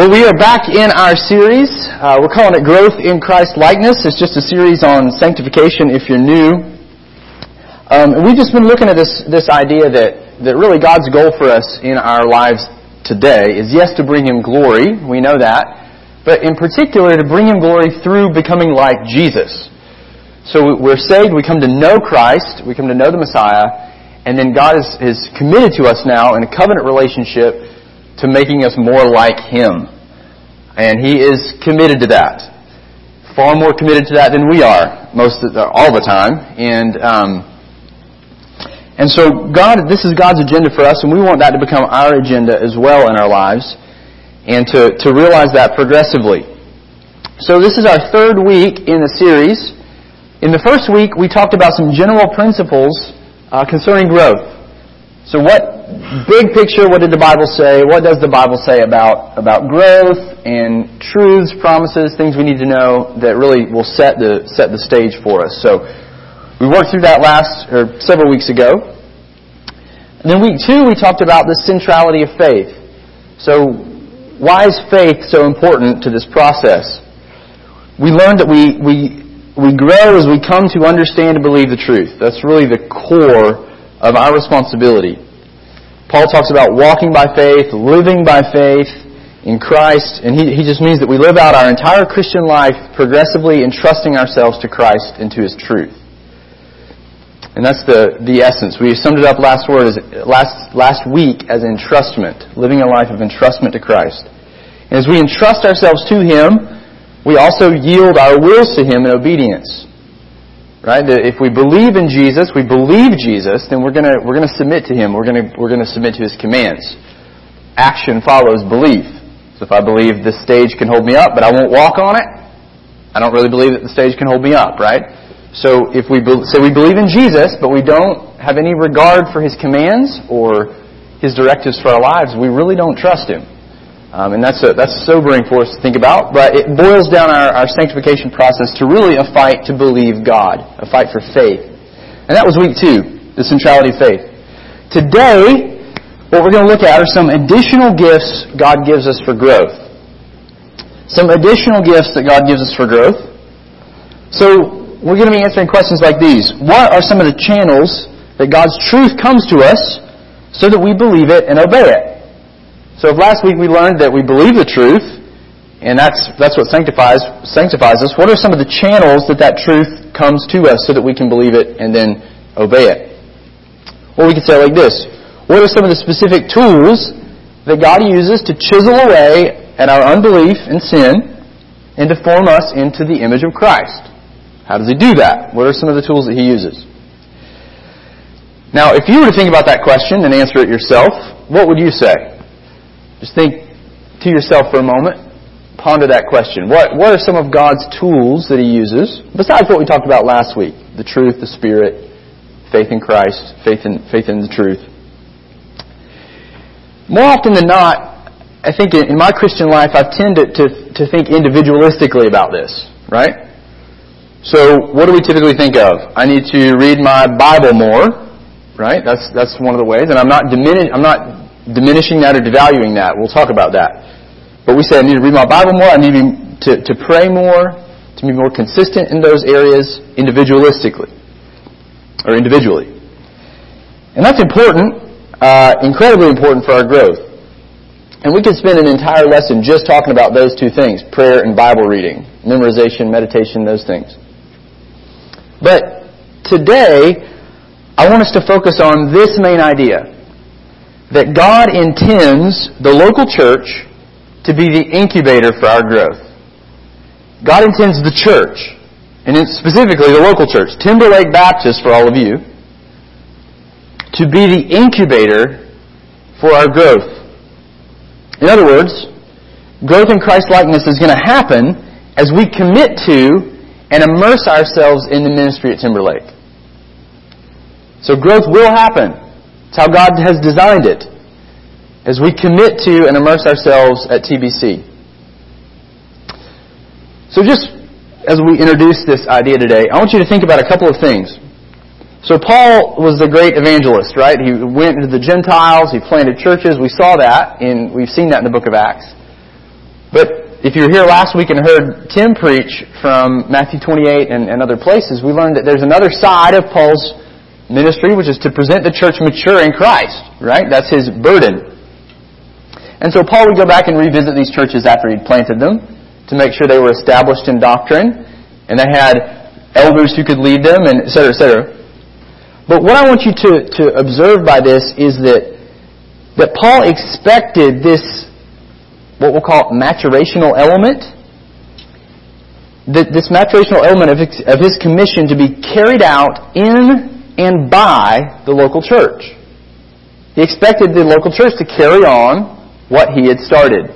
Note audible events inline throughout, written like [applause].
Well, we are back in our series. Uh, we're calling it Growth in Christ Likeness. It's just a series on sanctification if you're new. Um, and we've just been looking at this, this idea that, that really God's goal for us in our lives today is yes, to bring Him glory. We know that. But in particular, to bring Him glory through becoming like Jesus. So we're saved, we come to know Christ, we come to know the Messiah, and then God is, is committed to us now in a covenant relationship to making us more like Him. And He is committed to that. Far more committed to that than we are most the, all the time. And, um, and so God, this is God's agenda for us and we want that to become our agenda as well in our lives and to, to realize that progressively. So this is our third week in the series. In the first week, we talked about some general principles uh, concerning growth. So what, big picture, what did the Bible say? What does the Bible say about, about growth and truths, promises, things we need to know that really will set the, set the stage for us? So, we worked through that last, or several weeks ago. And then week two, we talked about the centrality of faith. So, why is faith so important to this process? We learned that we, we, we grow as we come to understand and believe the truth. That's really the core of our responsibility. Paul talks about walking by faith, living by faith in Christ, and he, he just means that we live out our entire Christian life progressively entrusting ourselves to Christ and to His truth. And that's the, the essence. We summed it up last word as, last, last week as entrustment, living a life of entrustment to Christ. And as we entrust ourselves to Him, we also yield our wills to Him in obedience. Right? If we believe in Jesus, we believe Jesus, then we're gonna, we're gonna submit to Him. We're gonna, we're gonna submit to His commands. Action follows belief. So if I believe this stage can hold me up, but I won't walk on it, I don't really believe that the stage can hold me up, right? So if we be, we believe in Jesus, but we don't have any regard for His commands or His directives for our lives, we really don't trust Him. Um, and that's a, that's sobering for us to think about. But it boils down our, our sanctification process to really a fight to believe God, a fight for faith. And that was week two, the centrality of faith. Today, what we're going to look at are some additional gifts God gives us for growth. Some additional gifts that God gives us for growth. So we're going to be answering questions like these. What are some of the channels that God's truth comes to us so that we believe it and obey it? So if last week we learned that we believe the truth, and that's, that's what sanctifies, sanctifies us, what are some of the channels that that truth comes to us so that we can believe it and then obey it? Or we could say like this, what are some of the specific tools that God uses to chisel away at our unbelief and sin and to form us into the image of Christ? How does He do that? What are some of the tools that He uses? Now, if you were to think about that question and answer it yourself, what would you say? Just think to yourself for a moment. Ponder that question. What, what are some of God's tools that He uses, besides what we talked about last week? The truth, the Spirit, faith in Christ, faith in, faith in the truth. More often than not, I think in my Christian life, I've tended to, to think individualistically about this, right? So, what do we typically think of? I need to read my Bible more, right? That's, that's one of the ways. And I'm not, dimini- I'm not diminishing that or devaluing that. We'll talk about that. But we say I need to read my Bible more. I need to, to pray more, to be more consistent in those areas individualistically or individually. And that's important, uh, incredibly important for our growth. And we could spend an entire lesson just talking about those two things, prayer and Bible reading, memorization, meditation, those things. But today, I want us to focus on this main idea that God intends the local church to be the incubator for our growth. God intends the church, and specifically the local church, Timberlake Baptist for all of you, to be the incubator for our growth. In other words, growth in Christ likeness is going to happen as we commit to and immerse ourselves in the ministry at Timberlake. So growth will happen. It's how God has designed it. As we commit to and immerse ourselves at TBC. So just as we introduce this idea today, I want you to think about a couple of things. So Paul was the great evangelist, right? He went into the Gentiles, he planted churches. We saw that and we've seen that in the book of Acts. But if you were here last week and heard Tim preach from Matthew 28 and, and other places, we learned that there's another side of Paul's ministry, which is to present the church mature in Christ, right? That's his burden. And so Paul would go back and revisit these churches after he'd planted them to make sure they were established in doctrine and they had elders who could lead them and et cetera, et cetera. But what I want you to, to observe by this is that, that Paul expected this what we'll call maturational element. that This maturational element of of his commission to be carried out in and by the local church. He expected the local church to carry on what he had started.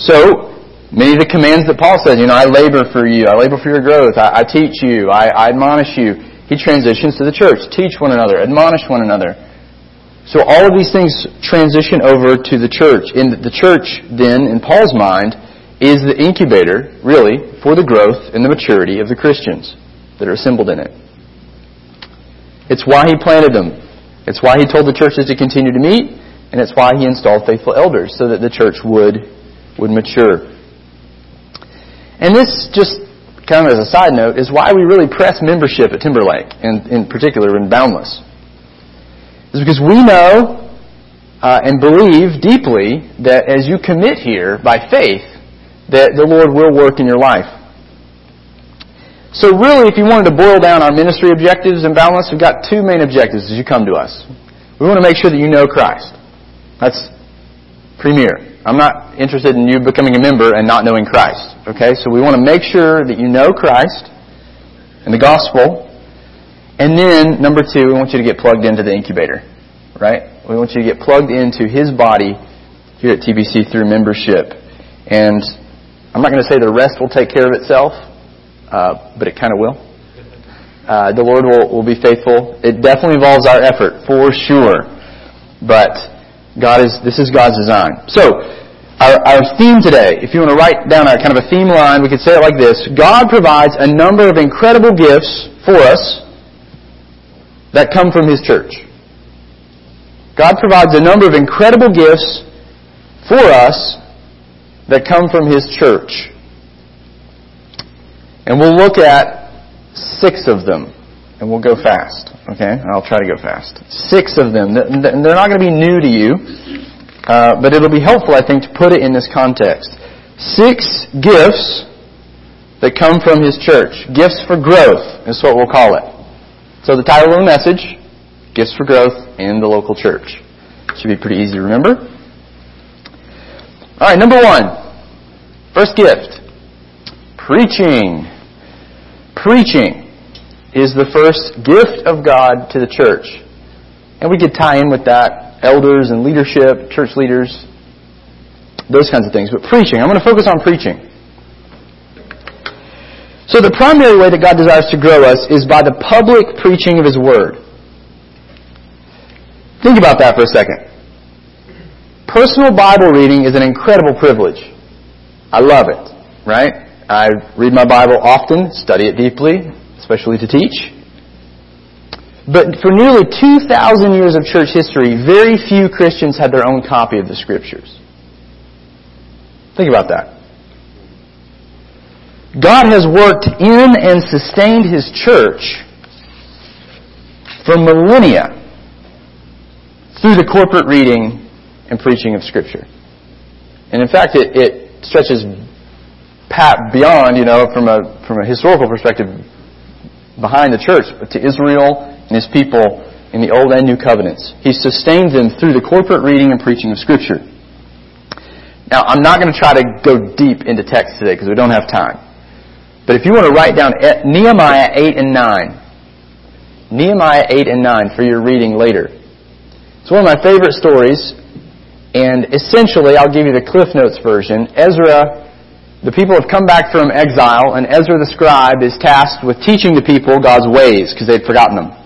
So, many of the commands that Paul says, you know, I labor for you, I labor for your growth, I, I teach you, I, I admonish you. He transitions to the church. Teach one another, admonish one another. So all of these things transition over to the church. And the church, then, in Paul's mind, is the incubator, really, for the growth and the maturity of the Christians that are assembled in it. It's why he planted them. It's why he told the churches to continue to meet, and it's why he installed faithful elders, so that the church would, would mature. And this, just kind of as a side note, is why we really press membership at Timberlake, and in particular in Boundless is because we know uh, and believe deeply that as you commit here by faith, that the Lord will work in your life. So really, if you wanted to boil down our ministry objectives and Boundless, we've got two main objectives as you come to us. We want to make sure that you know Christ. That's premier. I'm not interested in you becoming a member and not knowing Christ. Okay? So we want to make sure that you know Christ and the gospel and then, number two, we want you to get plugged into the incubator, right? We want you to get plugged into His body here at TBC through membership. And I'm not going to say the rest will take care of itself, uh, but it kind of will. Uh, the Lord will, will be faithful. It definitely involves our effort, for sure. But God is, this is God's design. So, our, our theme today, if you want to write down our kind of a theme line, we could say it like this. God provides a number of incredible gifts for us that come from His church. God provides a number of incredible gifts for us that come from His church. And we'll look at six of them. And we'll go fast. Okay? I'll try to go fast. Six of them. They're not going to be new to you. Uh, but it'll be helpful, I think, to put it in this context. Six gifts that come from His church. Gifts for growth is what we'll call it. So the title of the message, Gifts for Growth in the Local Church. Should be pretty easy to remember. Alright, number one. First gift. Preaching. Preaching is the first gift of God to the church. And we could tie in with that elders and leadership, church leaders, those kinds of things. But preaching, I'm going to focus on preaching. So the primary way that God desires to grow us is by the public preaching of His Word. Think about that for a second. Personal Bible reading is an incredible privilege. I love it, right? I read my Bible often, study it deeply, especially to teach. But for nearly 2,000 years of church history, very few Christians had their own copy of the Scriptures. Think about that. God has worked in and sustained His church for millennia through the corporate reading and preaching of Scripture. And in fact, it, it stretches beyond, you know, from a, from a historical perspective, behind the church, to Israel and His people in the Old and New Covenants. He sustained them through the corporate reading and preaching of Scripture. Now, I'm not going to try to go deep into text today because we don't have time. But if you want to write down Nehemiah 8 and 9, Nehemiah 8 and 9 for your reading later. It's one of my favorite stories, and essentially, I'll give you the Cliff Notes version. Ezra, the people have come back from exile, and Ezra the scribe is tasked with teaching the people God's ways because they'd forgotten them.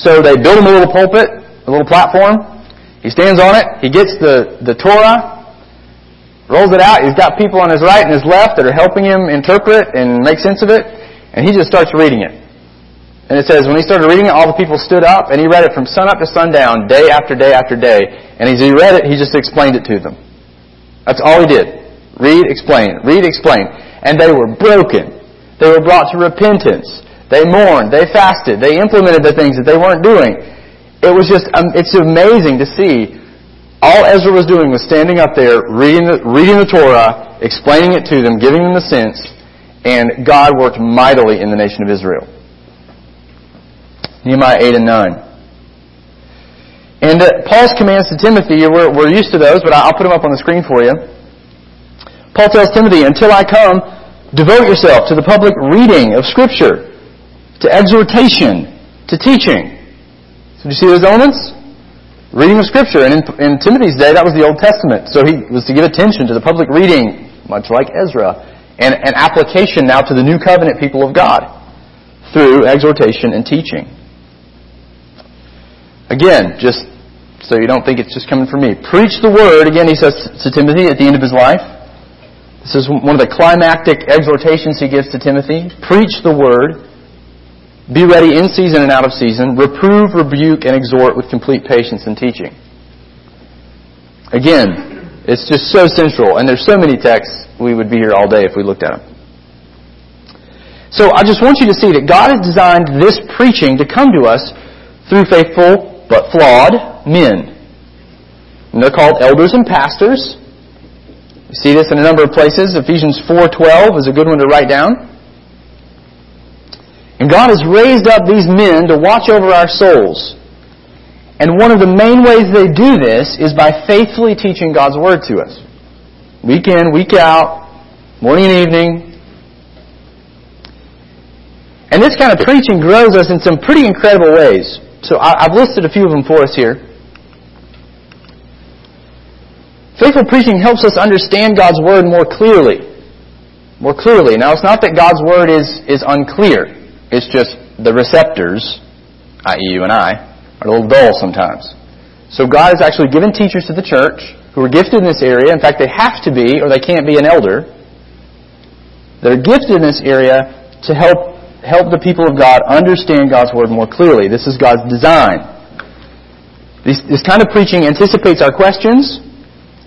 So they build him a little pulpit, a little platform. He stands on it. He gets the, the Torah, rolls it out. He's got people on his right and his left that are helping him interpret and make sense of it. And he just starts reading it. And it says, when he started reading it, all the people stood up and he read it from sun up to sundown, day after day after day. And as he read it, he just explained it to them. That's all he did. Read, explain, read, explain. And they were broken. They were brought to repentance. They mourned. They fasted. They implemented the things that they weren't doing. It was just, um, it's amazing to see all Ezra was doing was standing up there, reading the, reading the Torah, explaining it to them, giving them the sense, and God worked mightily in the nation of Israel. Nehemiah 8 and 9. And uh, Paul's commands to Timothy, we're, we're used to those, but I'll put them up on the screen for you. Paul tells Timothy, until I come, devote yourself to the public reading of Scripture, to exhortation, to teaching. So do you see those elements? Reading of Scripture. And in, in Timothy's day, that was the Old Testament. So he was to give attention to the public reading, much like Ezra, and an application now to the new covenant people of God through exhortation and teaching. Again, just so you don't think it's just coming from me. Preach the word, again, he says to Timothy at the end of his life. This is one of the climactic exhortations he gives to Timothy. Preach the word. Be ready in season and out of season. Reprove, rebuke, and exhort with complete patience and teaching. Again, it's just so central, and there's so many texts, we would be here all day if we looked at them. So I just want you to see that God has designed this preaching to come to us through faithful but flawed men. And they're called elders and pastors. You see this in a number of places. Ephesians 4:12 is a good one to write down. And God has raised up these men to watch over our souls. And one of the main ways they do this is by faithfully teaching God's Word to us. Week in, week out, morning and evening. And this kind of preaching grows us in some pretty incredible ways. So I've listed a few of them for us here. Faithful preaching helps us understand God's Word more clearly. More clearly. Now, it's not that God's Word is, is unclear. It's just the receptors, i.e. you and I, are a little dull sometimes. So God has actually given teachers to the church who are gifted in this area. In fact, they have to be, or they can't be an elder. They're gifted in this area to help help the people of God understand God's Word more clearly. This is God's design. This, this kind of preaching anticipates our questions.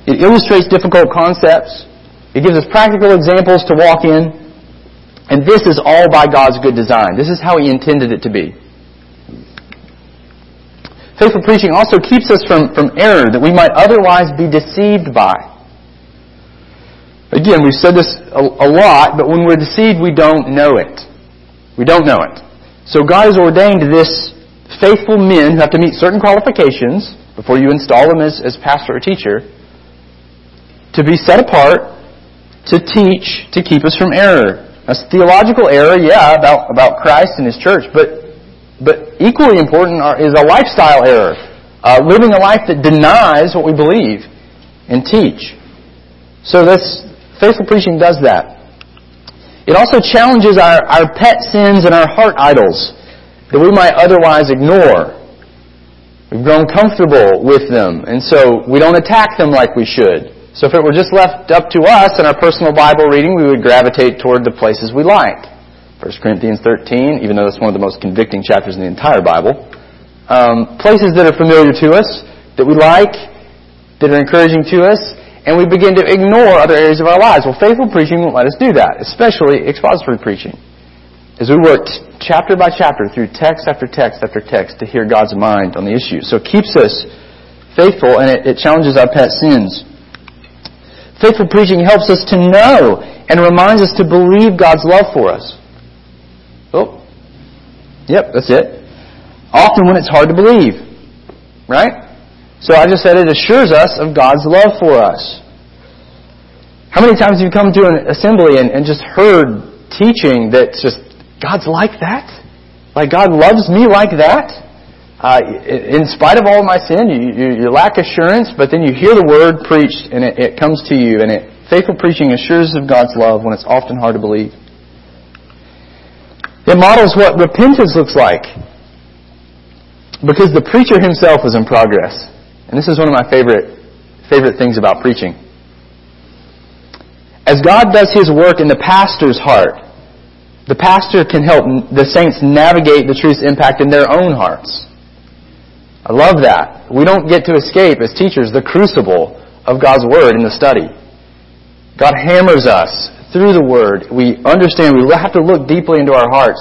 It illustrates difficult concepts. It gives us practical examples to walk in. And this is all by God's good design. This is how He intended it to be. Faithful preaching also keeps us from, from error that we might otherwise be deceived by. Again, we've said this a, a lot, but when we're deceived, we don't know it. We don't know it. So God has ordained this faithful men who have to meet certain qualifications before you install them as, as pastor or teacher to be set apart to teach to keep us from error. A theological error, yeah, about, about Christ and His church, but, but equally important is a lifestyle error. Uh, living a life that denies what we believe and teach. So this faithful preaching does that. It also challenges our, our pet sins and our heart idols that we might otherwise ignore. We've grown comfortable with them, and so we don't attack them like we should. So if it were just left up to us in our personal Bible reading, we would gravitate toward the places we like. 1 Corinthians 13, even though it's one of the most convicting chapters in the entire Bible. Um, places that are familiar to us, that we like, that are encouraging to us, and we begin to ignore other areas of our lives. Well, faithful preaching won't let us do that, especially expository preaching. As we work chapter by chapter through text after text after text to hear God's mind on the issue. So it keeps us faithful and it, it challenges our pet sins. Faithful preaching helps us to know and reminds us to believe God's love for us. Oh, yep, that's it. Often when it's hard to believe, right? So I just said it assures us of God's love for us. How many times have you come to an assembly and, and just heard teaching that's just, God's like that? Like God loves me like that? Uh, in spite of all my sin, you, you, you, lack assurance, but then you hear the word preached and it, it comes to you, and it, faithful preaching assures of God's love when it's often hard to believe. It models what repentance looks like because the preacher himself is in progress. And this is one of my favorite, favorite things about preaching. As God does His work in the pastor's heart, the pastor can help the saints navigate the truth's impact in their own hearts. I love that. We don't get to escape as teachers the crucible of God's Word in the study. God hammers us through the Word. We understand, we have to look deeply into our hearts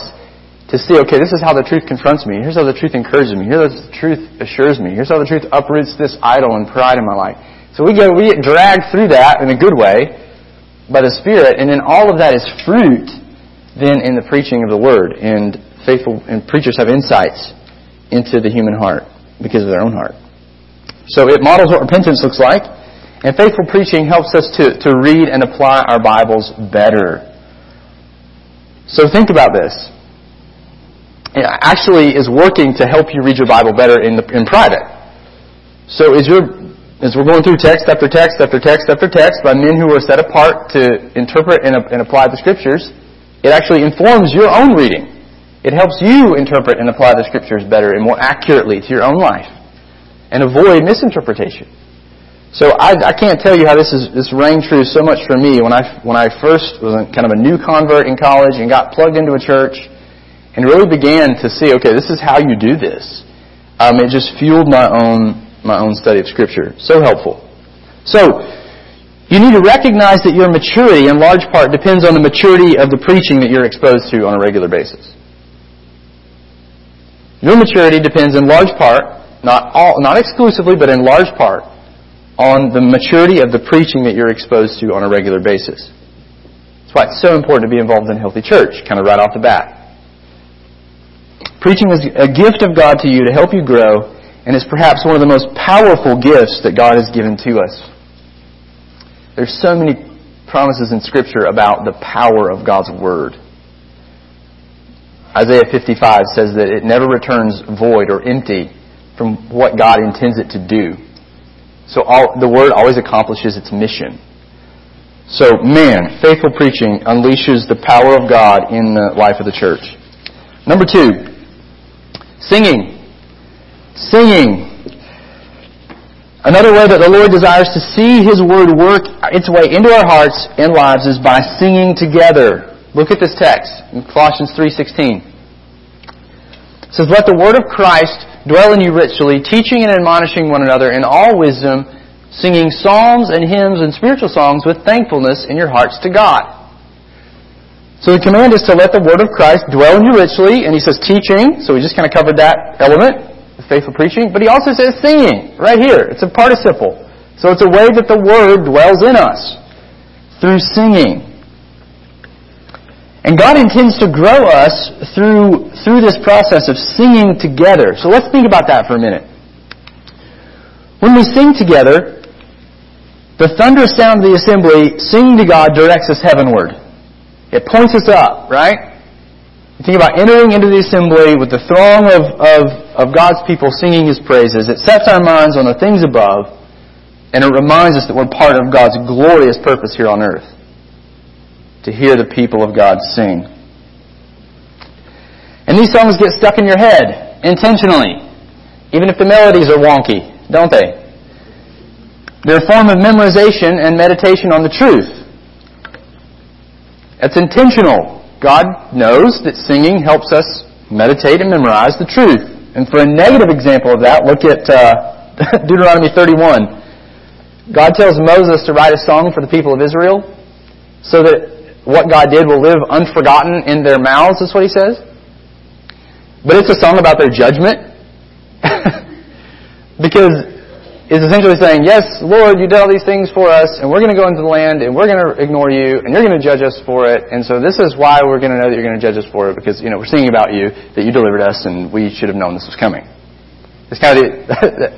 to see, okay, this is how the truth confronts me. Here's how the truth encourages me. Here's how the truth assures me. Here's how the truth uproots this idol and pride in my life. So we get, we get dragged through that in a good way by the Spirit, and then all of that is fruit then in the preaching of the Word. And faithful, and preachers have insights into the human heart because of their own heart. So it models what repentance looks like. And faithful preaching helps us to, to read and apply our Bibles better. So think about this. It actually is working to help you read your Bible better in, the, in private. So as, you're, as we're going through text after text after text after text by men who are set apart to interpret and, and apply the Scriptures, it actually informs your own reading. It helps you interpret and apply the Scriptures better and more accurately to your own life and avoid misinterpretation. So I, I can't tell you how this is this rang true so much for me when I when I first was kind of a new convert in college and got plugged into a church and really began to see okay this is how you do this. Um, it just fueled my own my own study of Scripture. So helpful. So you need to recognize that your maturity in large part depends on the maturity of the preaching that you're exposed to on a regular basis. Your maturity depends in large part, not all, not exclusively, but in large part, on the maturity of the preaching that you're exposed to on a regular basis. That's why it's so important to be involved in a healthy church, kind of right off the bat. Preaching is a gift of God to you to help you grow, and is perhaps one of the most powerful gifts that God has given to us. There's so many promises in Scripture about the power of God's Word. Isaiah 55 says that it never returns void or empty from what God intends it to do. So all, the Word always accomplishes its mission. So, man, faithful preaching unleashes the power of God in the life of the church. Number two, singing. Singing. Another way that the Lord desires to see His Word work its way into our hearts and lives is by singing together. Look at this text in Colossians 3.16. It says, Let the Word of Christ dwell in you richly, teaching and admonishing one another in all wisdom, singing psalms and hymns and spiritual songs with thankfulness in your hearts to God. So the command is to let the word of Christ dwell in you richly, and he says teaching, so we just kind of covered that element, faithful preaching, but he also says singing, right here. It's a participle. So it's a way that the word dwells in us, through singing. And God intends to grow us through, through this process of singing together. So let's think about that for a minute. When we sing together, the thunderous sound of the assembly, singing to God, directs us heavenward. It points us up, right? You think about entering into the assembly with the throng of, of, of God's people singing His praises. It sets our minds on the things above, and it reminds us that we're part of God's glorious purpose here on earth to hear the people of God sing. And these songs get stuck in your head intentionally, even if the melodies are wonky, don't they? They're a form of memorization and meditation on the truth. It's intentional. God knows that singing helps us meditate and memorize the truth. And for a negative example of that, look at uh, [laughs] Deuteronomy 31. God tells Moses to write a song for the people of Israel so that what God did will live unforgotten in their mouths, is what he says. But it's a song about their judgment. [laughs] because it's essentially saying, yes, Lord, you did all these things for us, and we're going to go into the land, and we're going to ignore you, and you're going to judge us for it, and so this is why we're going to know that you're going to judge us for it, because, you know, we're singing about you, that you delivered us, and we should have known this was coming. It's kind of, the,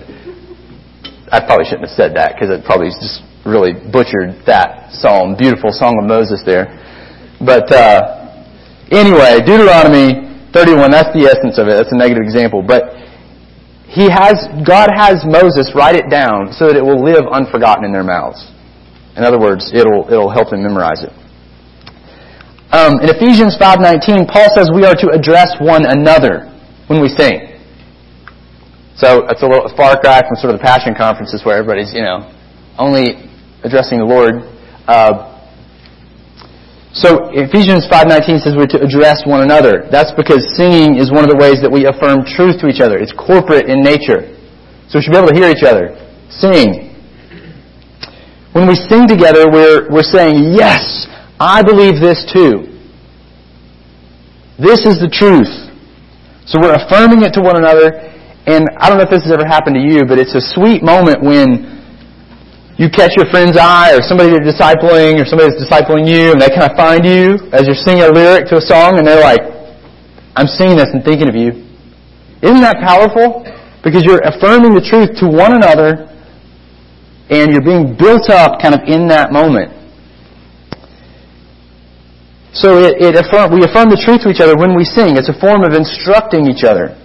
I probably shouldn't have said that, because it probably just really butchered that psalm. Beautiful Song of Moses there. But uh, anyway, Deuteronomy 31, that's the essence of it. That's a negative example. But he has, God has Moses write it down so that it will live unforgotten in their mouths. In other words, it'll, it'll help them memorize it. Um, in Ephesians 5.19, Paul says we are to address one another when we sing. So it's a little far cry from sort of the passion conferences where everybody's, you know, only addressing the Lord. Uh, so Ephesians 5.19 says we're to address one another. That's because singing is one of the ways that we affirm truth to each other. It's corporate in nature. So we should be able to hear each other. Sing. When we sing together, we're, we're saying, yes, I believe this too. This is the truth. So we're affirming it to one another, and I don't know if this has ever happened to you, but it's a sweet moment when you catch your friend's eye or somebody you're discipling or somebody that's discipling you and they kind of find you as you're singing a lyric to a song and they're like, I'm singing this and thinking of you. Isn't that powerful? Because you're affirming the truth to one another and you're being built up kind of in that moment. So it, it affirm, we affirm the truth to each other when we sing. It's a form of instructing each other.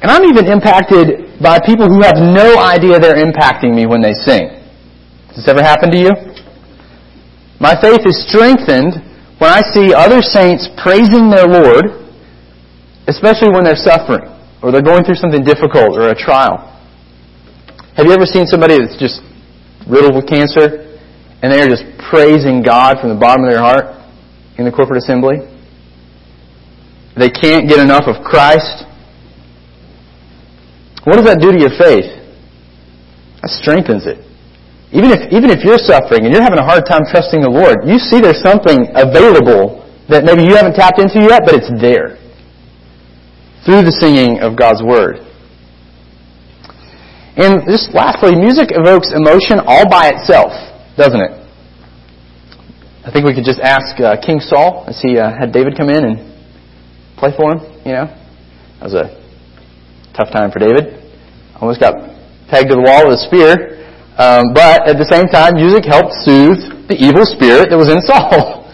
And I'm even impacted by people who have no idea they're impacting me when they sing. Has this ever happened to you? My faith is strengthened when I see other saints praising their Lord, especially when they're suffering or they're going through something difficult or a trial. Have you ever seen somebody that's just riddled with cancer and they are just praising God from the bottom of their heart in the corporate assembly? They can't get enough of Christ what does that do to your faith? That strengthens it. Even if, even if you're suffering and you're having a hard time trusting the Lord, you see there's something available that maybe you haven't tapped into yet, but it's there. Through the singing of God's Word. And just lastly, music evokes emotion all by itself, doesn't it? I think we could just ask uh, King Saul as he uh, had David come in and play for him, you know. That was a tough time for David. Almost got pegged to the wall with a spear. Um, but at the same time, music helped soothe the evil spirit that was in Saul. [laughs]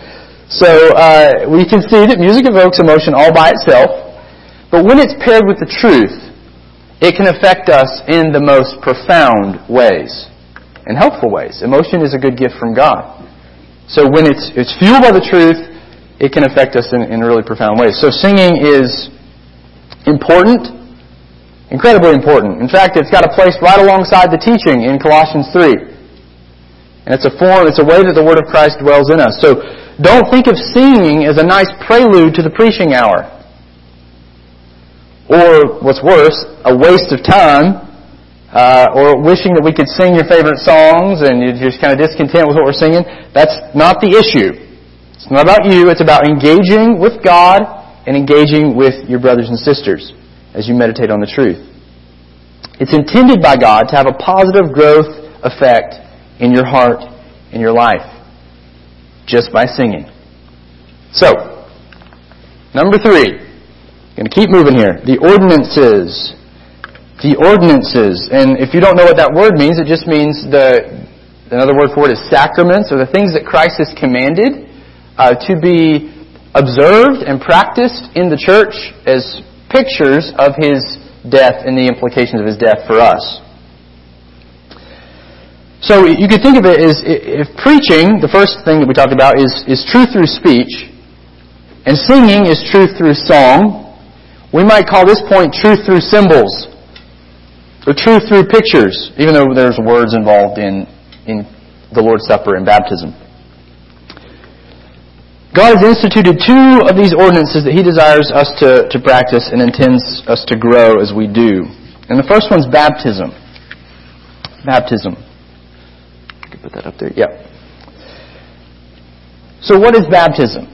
So uh, we can see that music evokes emotion all by itself, but when it's paired with the truth, it can affect us in the most profound ways, in helpful ways. Emotion is a good gift from God. So when it's, it's fueled by the truth, it can affect us in, in really profound ways. So singing is important Incredibly important. In fact, it's got a place right alongside the teaching in Colossians 3. And it's a form, it's a way that the Word of Christ dwells in us. So don't think of singing as a nice prelude to the preaching hour. Or, what's worse, a waste of time, uh, or wishing that we could sing your favorite songs and you're just kind of discontent with what we're singing. That's not the issue. It's not about you, it's about engaging with God and engaging with your brothers and sisters as you meditate on the truth. It's intended by God to have a positive growth effect in your heart, in your life, just by singing. So, number three, going to keep moving here. The ordinances. The ordinances. And if you don't know what that word means, it just means the, another word for it is sacraments, or the things that Christ has commanded uh, to be observed and practiced in the church as pictures of his death and the implications of his death for us. So you could think of it as if preaching, the first thing that we talked about, is, is truth through speech, and singing is truth through song, we might call this point truth through symbols, or truth through pictures, even though there's words involved in, in the Lord's Supper and baptism. God has instituted two of these ordinances that He desires us to, to practice and intends us to grow as we do. And the first one's baptism. Baptism. I can put that up there. Yeah. So what is baptism?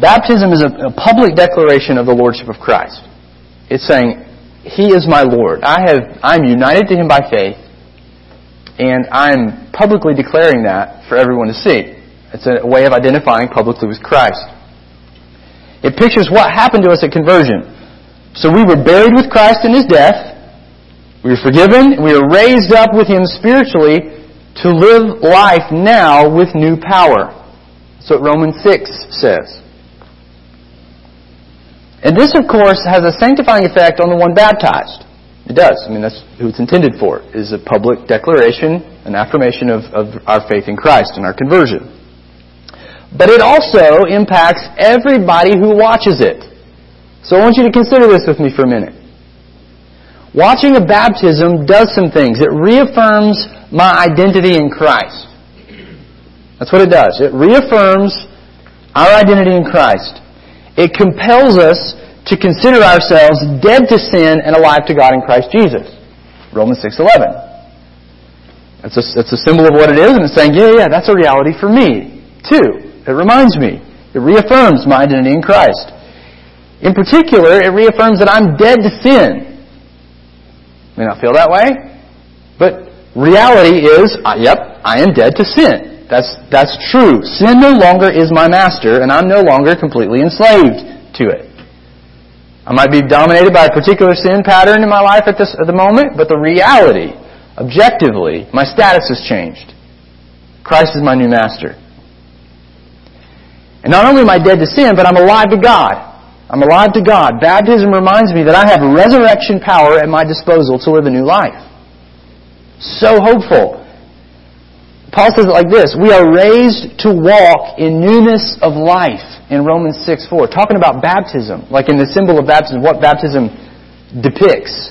Baptism is a, a public declaration of the Lordship of Christ. It's saying, He is my Lord. I have, I'm united to Him by faith, and I'm publicly declaring that for everyone to see. It's a way of identifying publicly with Christ. It pictures what happened to us at conversion. So we were buried with Christ in His death. We were forgiven. We were raised up with Him spiritually to live life now with new power. That's what Romans 6 says. And this, of course, has a sanctifying effect on the one baptized. It does. I mean, that's who it's intended for, is a public declaration, an affirmation of, of our faith in Christ and our conversion. But it also impacts everybody who watches it. So I want you to consider this with me for a minute. Watching a baptism does some things. It reaffirms my identity in Christ. That's what it does. It reaffirms our identity in Christ. It compels us to consider ourselves dead to sin and alive to God in Christ Jesus. Romans 6:11. That's a, a symbol of what it is, and it's saying, yeah, yeah, that's a reality for me, too. It reminds me. It reaffirms my identity in Christ. In particular, it reaffirms that I'm dead to sin. May not feel that way, but reality is, uh, yep, I am dead to sin. That's, that's true. Sin no longer is my master, and I'm no longer completely enslaved to it. I might be dominated by a particular sin pattern in my life at, this, at the moment, but the reality, objectively, my status has changed. Christ is my new master. And not only am I dead to sin, but I'm alive to God. I'm alive to God. Baptism reminds me that I have resurrection power at my disposal to live a new life. So hopeful. Paul says it like this We are raised to walk in newness of life in Romans 6 4. Talking about baptism, like in the symbol of baptism, what baptism depicts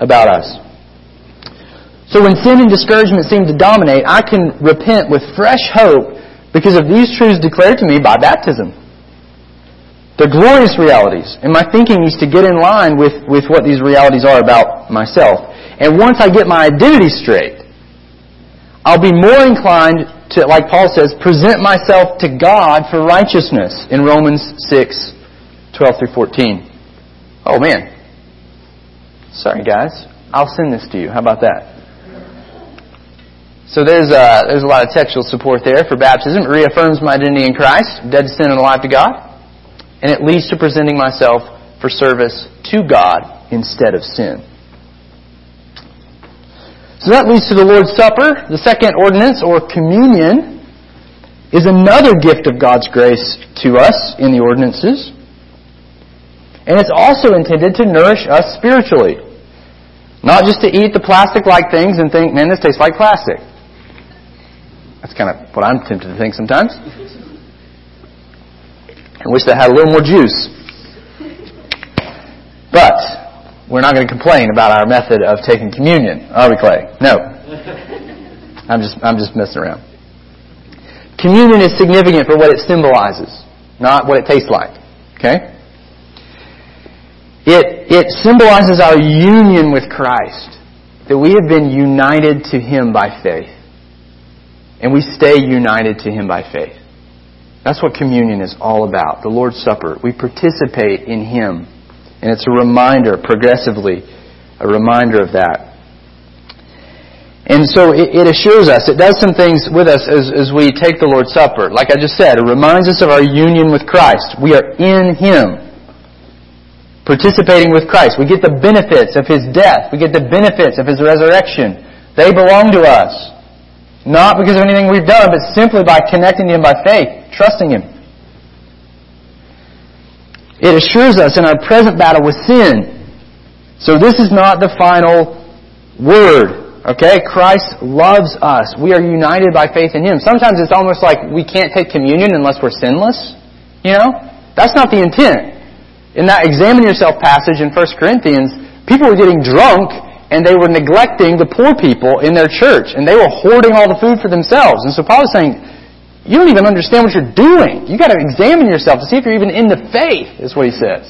about us. So when sin and discouragement seem to dominate, I can repent with fresh hope because of these truths declared to me by baptism. They're glorious realities, and my thinking needs to get in line with, with what these realities are about myself. And once I get my identity straight, I'll be more inclined to, like Paul says, present myself to God for righteousness in Romans 6, 12 through 14. Oh man. Sorry guys. I'll send this to you. How about that? So there's a, uh, there's a lot of textual support there for baptism. It reaffirms my identity in Christ, dead to sin and alive to God. And it leads to presenting myself for service to God instead of sin. So that leads to the Lord's Supper. The second ordinance, or communion, is another gift of God's grace to us in the ordinances. And it's also intended to nourish us spiritually. Not just to eat the plastic-like things and think, man, this tastes like plastic. That's kind of what I'm tempted to think sometimes. I wish that had a little more juice. But we're not going to complain about our method of taking communion, are we, Clay? No. I'm just, I'm just messing around. Communion is significant for what it symbolizes, not what it tastes like. Okay? It, it symbolizes our union with Christ, that we have been united to Him by faith. And we stay united to Him by faith. That's what communion is all about. The Lord's Supper. We participate in Him and it's a reminder, progressively, a reminder of that. And so it, it, assures us, it does some things with us as, as we take the Lord's Supper. Like I just said, it reminds us of our union with Christ. We are in Him. Participating with Christ. We get the benefits of His death. We get the benefits of His resurrection. They belong to us. Not because of anything we've done, but simply by connecting to Him by faith, trusting Him. It assures us in our present battle with sin. So this is not the final word. Okay? Christ loves us. We are united by faith in Him. Sometimes it's almost like we can't take communion unless we're sinless. You know? That's not the intent. In that examine yourself passage in 1 Corinthians, people were getting drunk and they were neglecting the poor people in their church and they were hoarding all the food for themselves. And so Paul is saying, you don't even understand what you're doing. You've got to examine yourself to see if you're even in the faith, is what he says.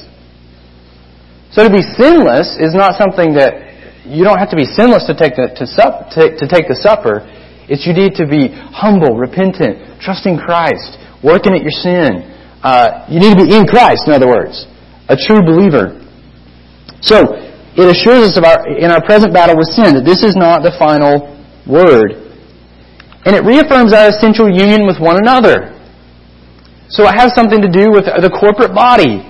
So to be sinless is not something that you don't have to be sinless to take the, to, sup, to, to take the supper. It's you need to be humble, repentant, trusting Christ, working at your sin. Uh, you need to be in Christ, in other words, a true believer. So it assures us of our, in our present battle with sin that this is not the final word. And it reaffirms our essential union with one another. So it has something to do with the corporate body.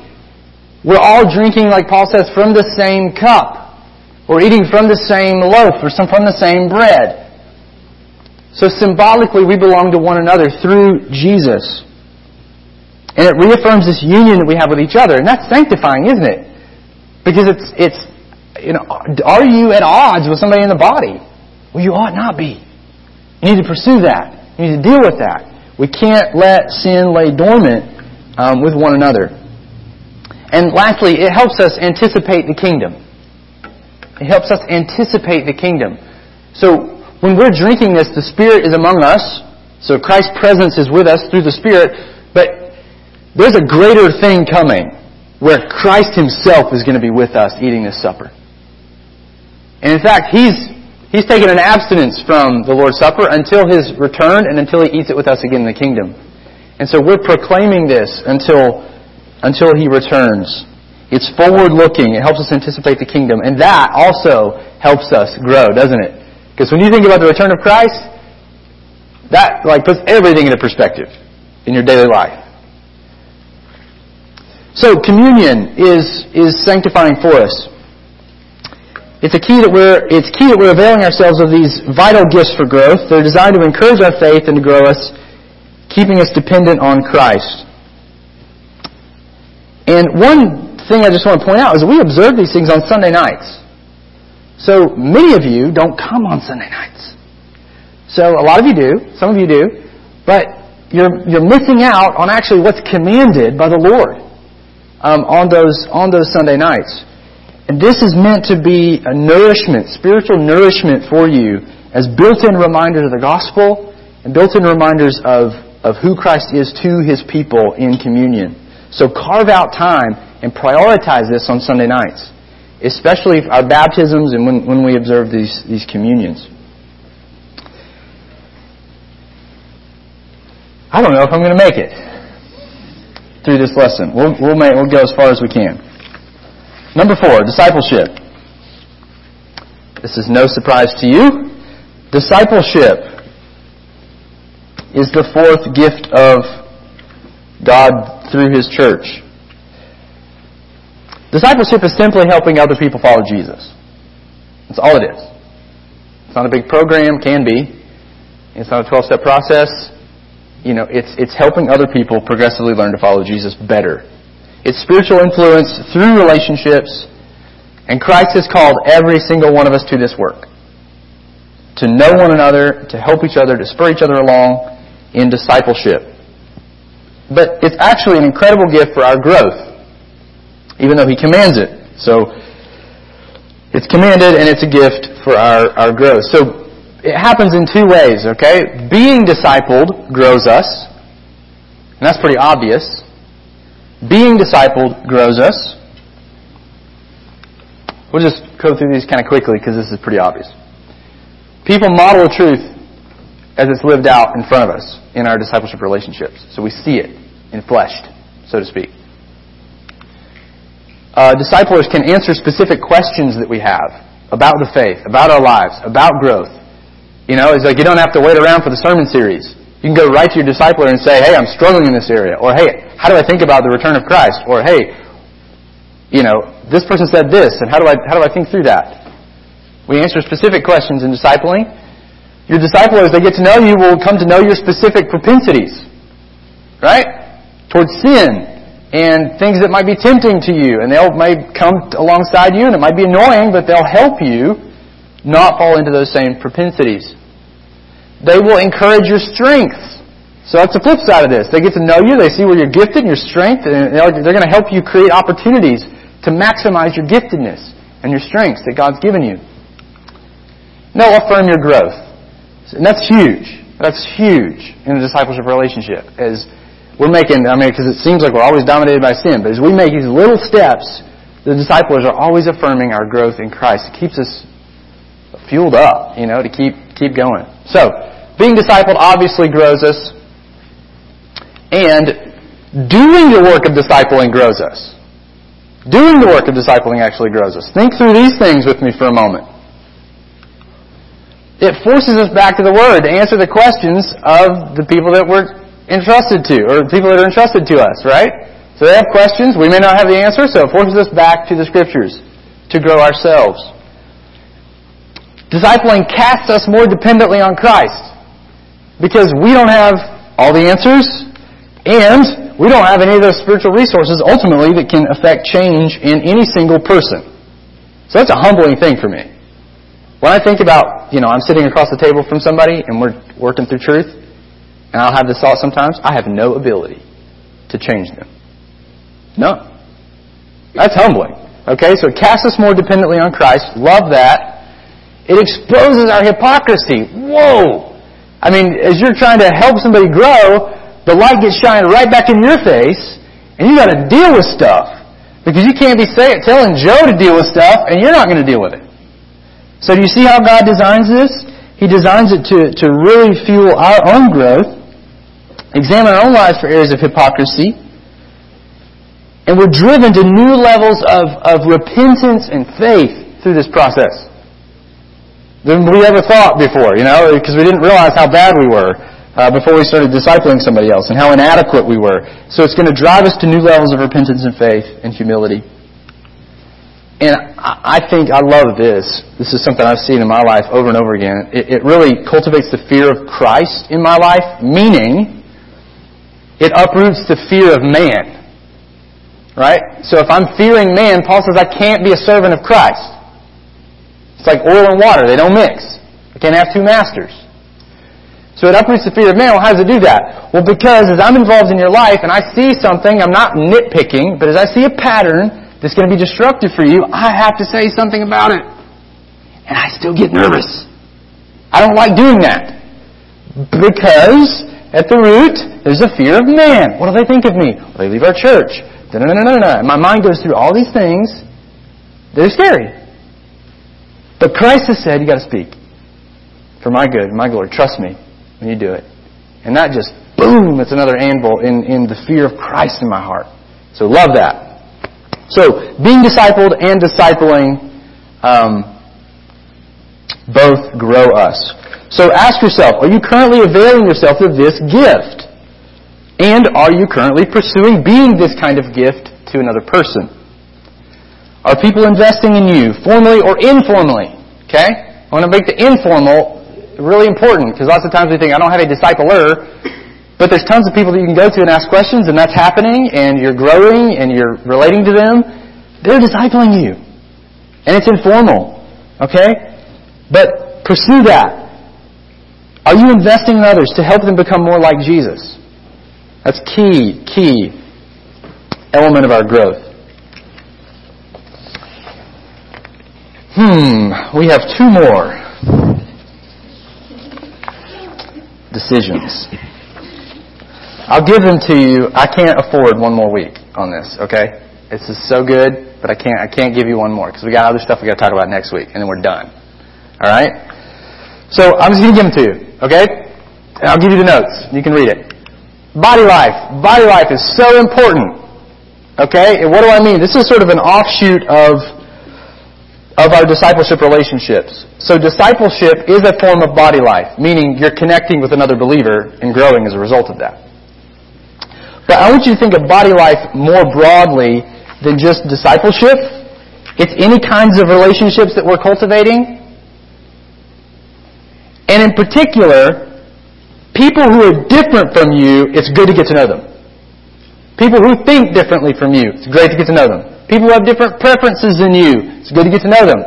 We're all drinking, like Paul says, from the same cup. We're eating from the same loaf or from the same bread. So symbolically, we belong to one another through Jesus. And it reaffirms this union that we have with each other. And that's sanctifying, isn't it? Because it's, it's, you know, are you at odds with somebody in the body? Well, you ought not be. You need to pursue that. You need to deal with that. We can't let sin lay dormant um, with one another. And lastly, it helps us anticipate the kingdom. It helps us anticipate the kingdom. So when we're drinking this, the Spirit is among us. So Christ's presence is with us through the Spirit. But there's a greater thing coming where Christ Himself is going to be with us eating this supper. And in fact, He's He's taken an abstinence from the Lord's Supper until His return and until He eats it with us again in the kingdom. And so we're proclaiming this until, until He returns. It's forward looking. It helps us anticipate the kingdom. And that also helps us grow, doesn't it? Because when you think about the return of Christ, that like puts everything into perspective in your daily life. So communion is, is sanctifying for us. It's a key that we're, it's key that we're availing ourselves of these vital gifts for growth. They're designed to encourage our faith and to grow us, keeping us dependent on Christ. And one thing I just want to point out is we observe these things on Sunday nights. So many of you don't come on Sunday nights. So a lot of you do, some of you do, but you're, you're missing out on actually what's commanded by the Lord um, on those on those Sunday nights. And this is meant to be a nourishment, spiritual nourishment for you as built-in reminders of the gospel and built-in reminders of, of who Christ is to His people in communion. So carve out time and prioritize this on Sunday nights, especially our baptisms and when, when we observe these, these communions. I don't know if I'm going to make it through this lesson. We'll, we'll, make, we'll go as far as we can. Number four, discipleship. This is no surprise to you. Discipleship is the fourth gift of God through His church. Discipleship is simply helping other people follow Jesus. That's all it is. It's not a big program, can be. It's not a 12 step process you know, it's, it's helping other people progressively learn to follow Jesus better. It's spiritual influence through relationships, and Christ has called every single one of us to this work. To know one another, to help each other, to spur each other along in discipleship. But it's actually an incredible gift for our growth, even though He commands it. So, it's commanded and it's a gift for our, our growth. So, it happens in two ways, okay? Being discipled grows us, and that's pretty obvious. Being discipled grows us. We'll just go through these kind of quickly because this is pretty obvious. People model truth as it's lived out in front of us in our discipleship relationships. So we see it in fleshed, so to speak. Uh, disciplers can answer specific questions that we have about the faith, about our lives, about growth, you know, it's like you don't have to wait around for the sermon series. You can go right to your discipler and say, hey, I'm struggling in this area. Or, hey, how do I think about the return of Christ? Or, hey, you know, this person said this, and how do I, how do I think through that? We answer specific questions in discipling. Your disciples, they get to know you, will come to know your specific propensities. Right? Towards sin and things that might be tempting to you. And they'll may come alongside you, and it might be annoying, but they'll help you not fall into those same propensities. They will encourage your strengths. So that's the flip side of this. They get to know you, they see where you're gifted and your strength, and they're going to help you create opportunities to maximize your giftedness and your strengths that God's given you. And they'll affirm your growth. And that's huge. That's huge in a discipleship relationship. As we're making, I mean, because it seems like we're always dominated by sin, but as we make these little steps, the disciples are always affirming our growth in Christ. It keeps us fueled up, you know, to keep keep going. So, being discipled obviously grows us, and doing the work of discipling grows us. Doing the work of discipling actually grows us. Think through these things with me for a moment. It forces us back to the Word to answer the questions of the people that we're entrusted to, or people that are entrusted to us, right? So they have questions. We may not have the answer, so it forces us back to the Scriptures to grow ourselves. Discipling casts us more dependently on Christ because we don't have all the answers and we don't have any of those spiritual resources ultimately that can affect change in any single person. So that's a humbling thing for me. When I think about, you know, I'm sitting across the table from somebody and we're working through truth, and I'll have this thought sometimes, I have no ability to change them. No. That's humbling. Okay, so it casts us more dependently on Christ. Love that. It exposes our hypocrisy. Whoa! I mean, as you're trying to help somebody grow, the light gets shined right back in your face, and you got to deal with stuff because you can't be say, telling Joe to deal with stuff, and you're not going to deal with it. So do you see how God designs this? He designs it to, to really fuel our own growth, examine our own lives for areas of hypocrisy, and we're driven to new levels of, of repentance and faith through this process than we ever thought before, you know, because we didn't realize how bad we were uh, before we started discipling somebody else and how inadequate we were. So it's going to drive us to new levels of repentance and faith and humility. And I think I love this. This is something I've seen in my life over and over again. It, it really cultivates the fear of Christ in my life, meaning it uproots the fear of man. Right? So if I'm fearing man, Paul says I can't be a servant of Christ. It's like oil and water. They don't mix. I can't have two masters. So it uproots the fear of man. Well, how does it do that? Well, because as I'm involved in your life and I see something, I'm not nitpicking, but as I see a pattern that's going to be destructive for you, I have to say something about it. And I still get nervous. I don't like doing that. Because at the root, there's a fear of man. What do they think of me? Will they leave our church? No, no, no, no, no. My mind goes through all these things. They're scary. But Christ has said, you got to speak. For my good, my glory. Trust me when you do it. And that just, boom, it's another anvil in, in the fear of Christ in my heart. So love that. So, being discipled and discipling um, both grow us. So ask yourself, are you currently availing yourself of this gift? And are you currently pursuing being this kind of gift to another person? Are people investing in you, formally or informally? Okay? I want to make the informal really important because lots of times we think, I don't have a discipler, but there's tons of people that you can go to and ask questions and that's happening and you're growing and you're relating to them. They're discipling you. And it's informal. Okay? But pursue that. Are you investing in others to help them become more like Jesus? That's key, key element of our growth. Hmm, we have two more decisions. I'll give them to you. I can't afford one more week on this, okay? This is so good, but I can't I can't give you one more because we got other stuff we got to talk about next week and then we're done. All right? So, I'm just going to give them to you, okay? And I'll give you the notes. You can read it. Body life. Body life is so important. Okay? And what do I mean? This is sort of an offshoot of, of our discipleship relationships. So discipleship is a form of body life, meaning you're connecting with another believer and growing as a result of that. But I want you to think of body life more broadly than just discipleship. It's any kinds of relationships that we're cultivating. And in particular, People who are different from you, it's good to get to know them. People who think differently from you, it's great to get to know them. People who have different preferences than you, it's good to get to know them.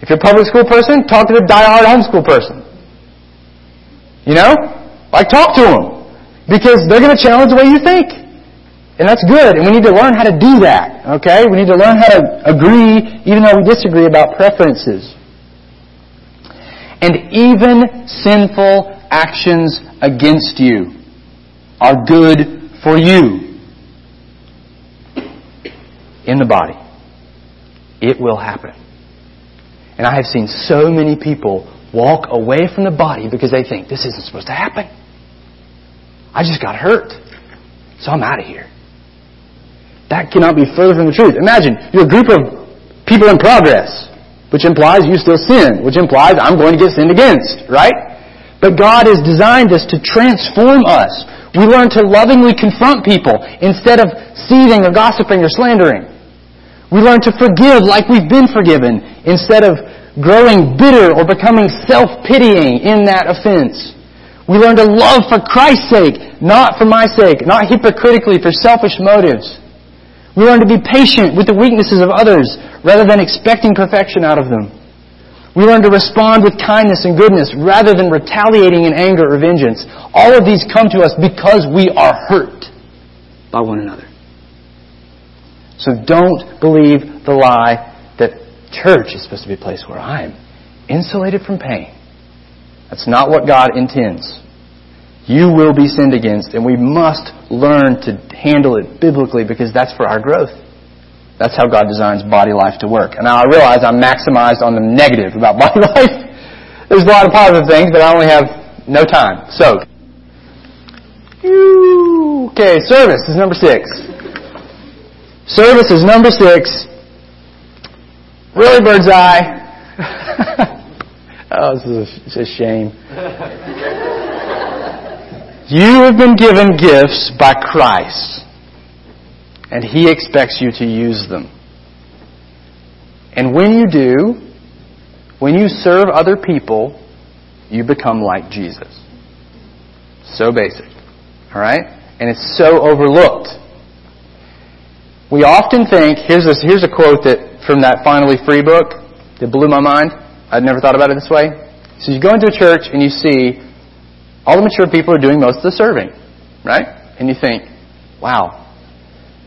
If you're a public school person, talk to the die-hard homeschool person. You know? Like, talk to them. Because they're going to challenge the way you think. And that's good. And we need to learn how to do that. Okay? We need to learn how to agree, even though we disagree about preferences. And even sinful actions against you are good for you in the body. It will happen. And I have seen so many people walk away from the body because they think this isn't supposed to happen. I just got hurt. So I'm out of here. That cannot be further from the truth. Imagine you're a group of people in progress, which implies you still sin, which implies I'm going to get sinned against, right? But God has designed us to transform us. We learn to lovingly confront people instead of seething or gossiping or slandering. We learn to forgive like we've been forgiven instead of growing bitter or becoming self-pitying in that offense. We learn to love for Christ's sake, not for my sake, not hypocritically for selfish motives. We learn to be patient with the weaknesses of others rather than expecting perfection out of them. We learn to respond with kindness and goodness rather than retaliating in anger or vengeance. All of these come to us because we are hurt by one another. So don't believe the lie that church is supposed to be a place where I'm insulated from pain. That's not what God intends. You will be sinned against, and we must learn to handle it biblically because that's for our growth. That's how God designs body life to work. And now I realize I'm maximized on the negative about [laughs] body life. There's a lot of positive things, but I only have no time. So, okay, service is number six. Service is number six. Really, bird's eye. [laughs] oh, this is a, a shame. [laughs] you have been given gifts by Christ and He expects you to use them. And when you do, when you serve other people, you become like Jesus. So basic. Alright? And it's so overlooked. We often think, here's a, here's a quote that from that Finally Free book that blew my mind. I'd never thought about it this way. So you go into a church and you see all the mature people are doing most of the serving. Right? And you think, wow,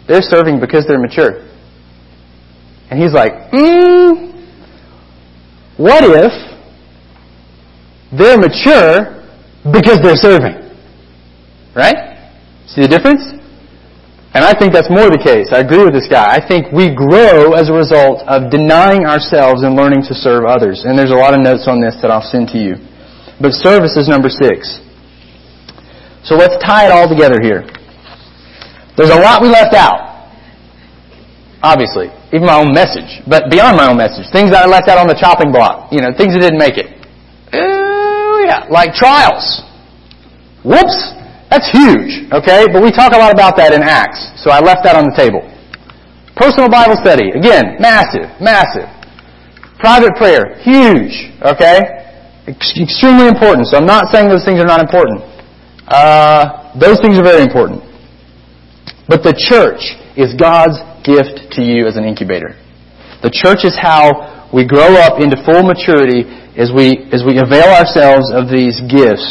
they're serving because they're mature. And he's like, hmm, what if they're mature because they're serving? Right? See the difference? And I think that's more the case. I agree with this guy. I think we grow as a result of denying ourselves and learning to serve others. And there's a lot of notes on this that I'll send to you. But service is number six. So let's tie it all together here. There's a lot we left out. Obviously. Even my own message. But beyond my own message. Things that I left out on the chopping block. You know, things that didn't make it. Oh, yeah. Like trials. Whoops. That's huge. Okay? But we talk a lot about that in Acts. So I left that on the table. Personal Bible study. Again, massive. Massive. Private prayer. Huge. Okay? Extremely important. So I'm not saying those things are not important. Uh, those things are very important. But the church is God's gift to you as an incubator. The church is how we grow up into full maturity as we, as we avail ourselves of these gifts.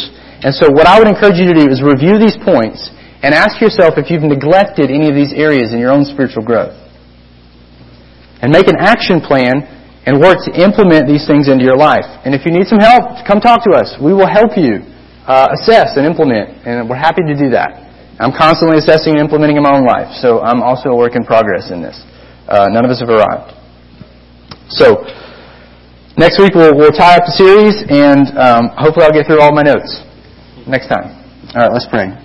And so what I would encourage you to do is review these points and ask yourself if you've neglected any of these areas in your own spiritual growth. And make an action plan and work to implement these things into your life. And if you need some help, come talk to us. We will help you uh, assess and implement, and we're happy to do that. I'm constantly assessing and implementing in my own life, so I'm also a work in progress in this. Uh, none of us have arrived. So, next week we'll, we'll tie up the series, and um, hopefully I'll get through all my notes next time. All right, let's pray.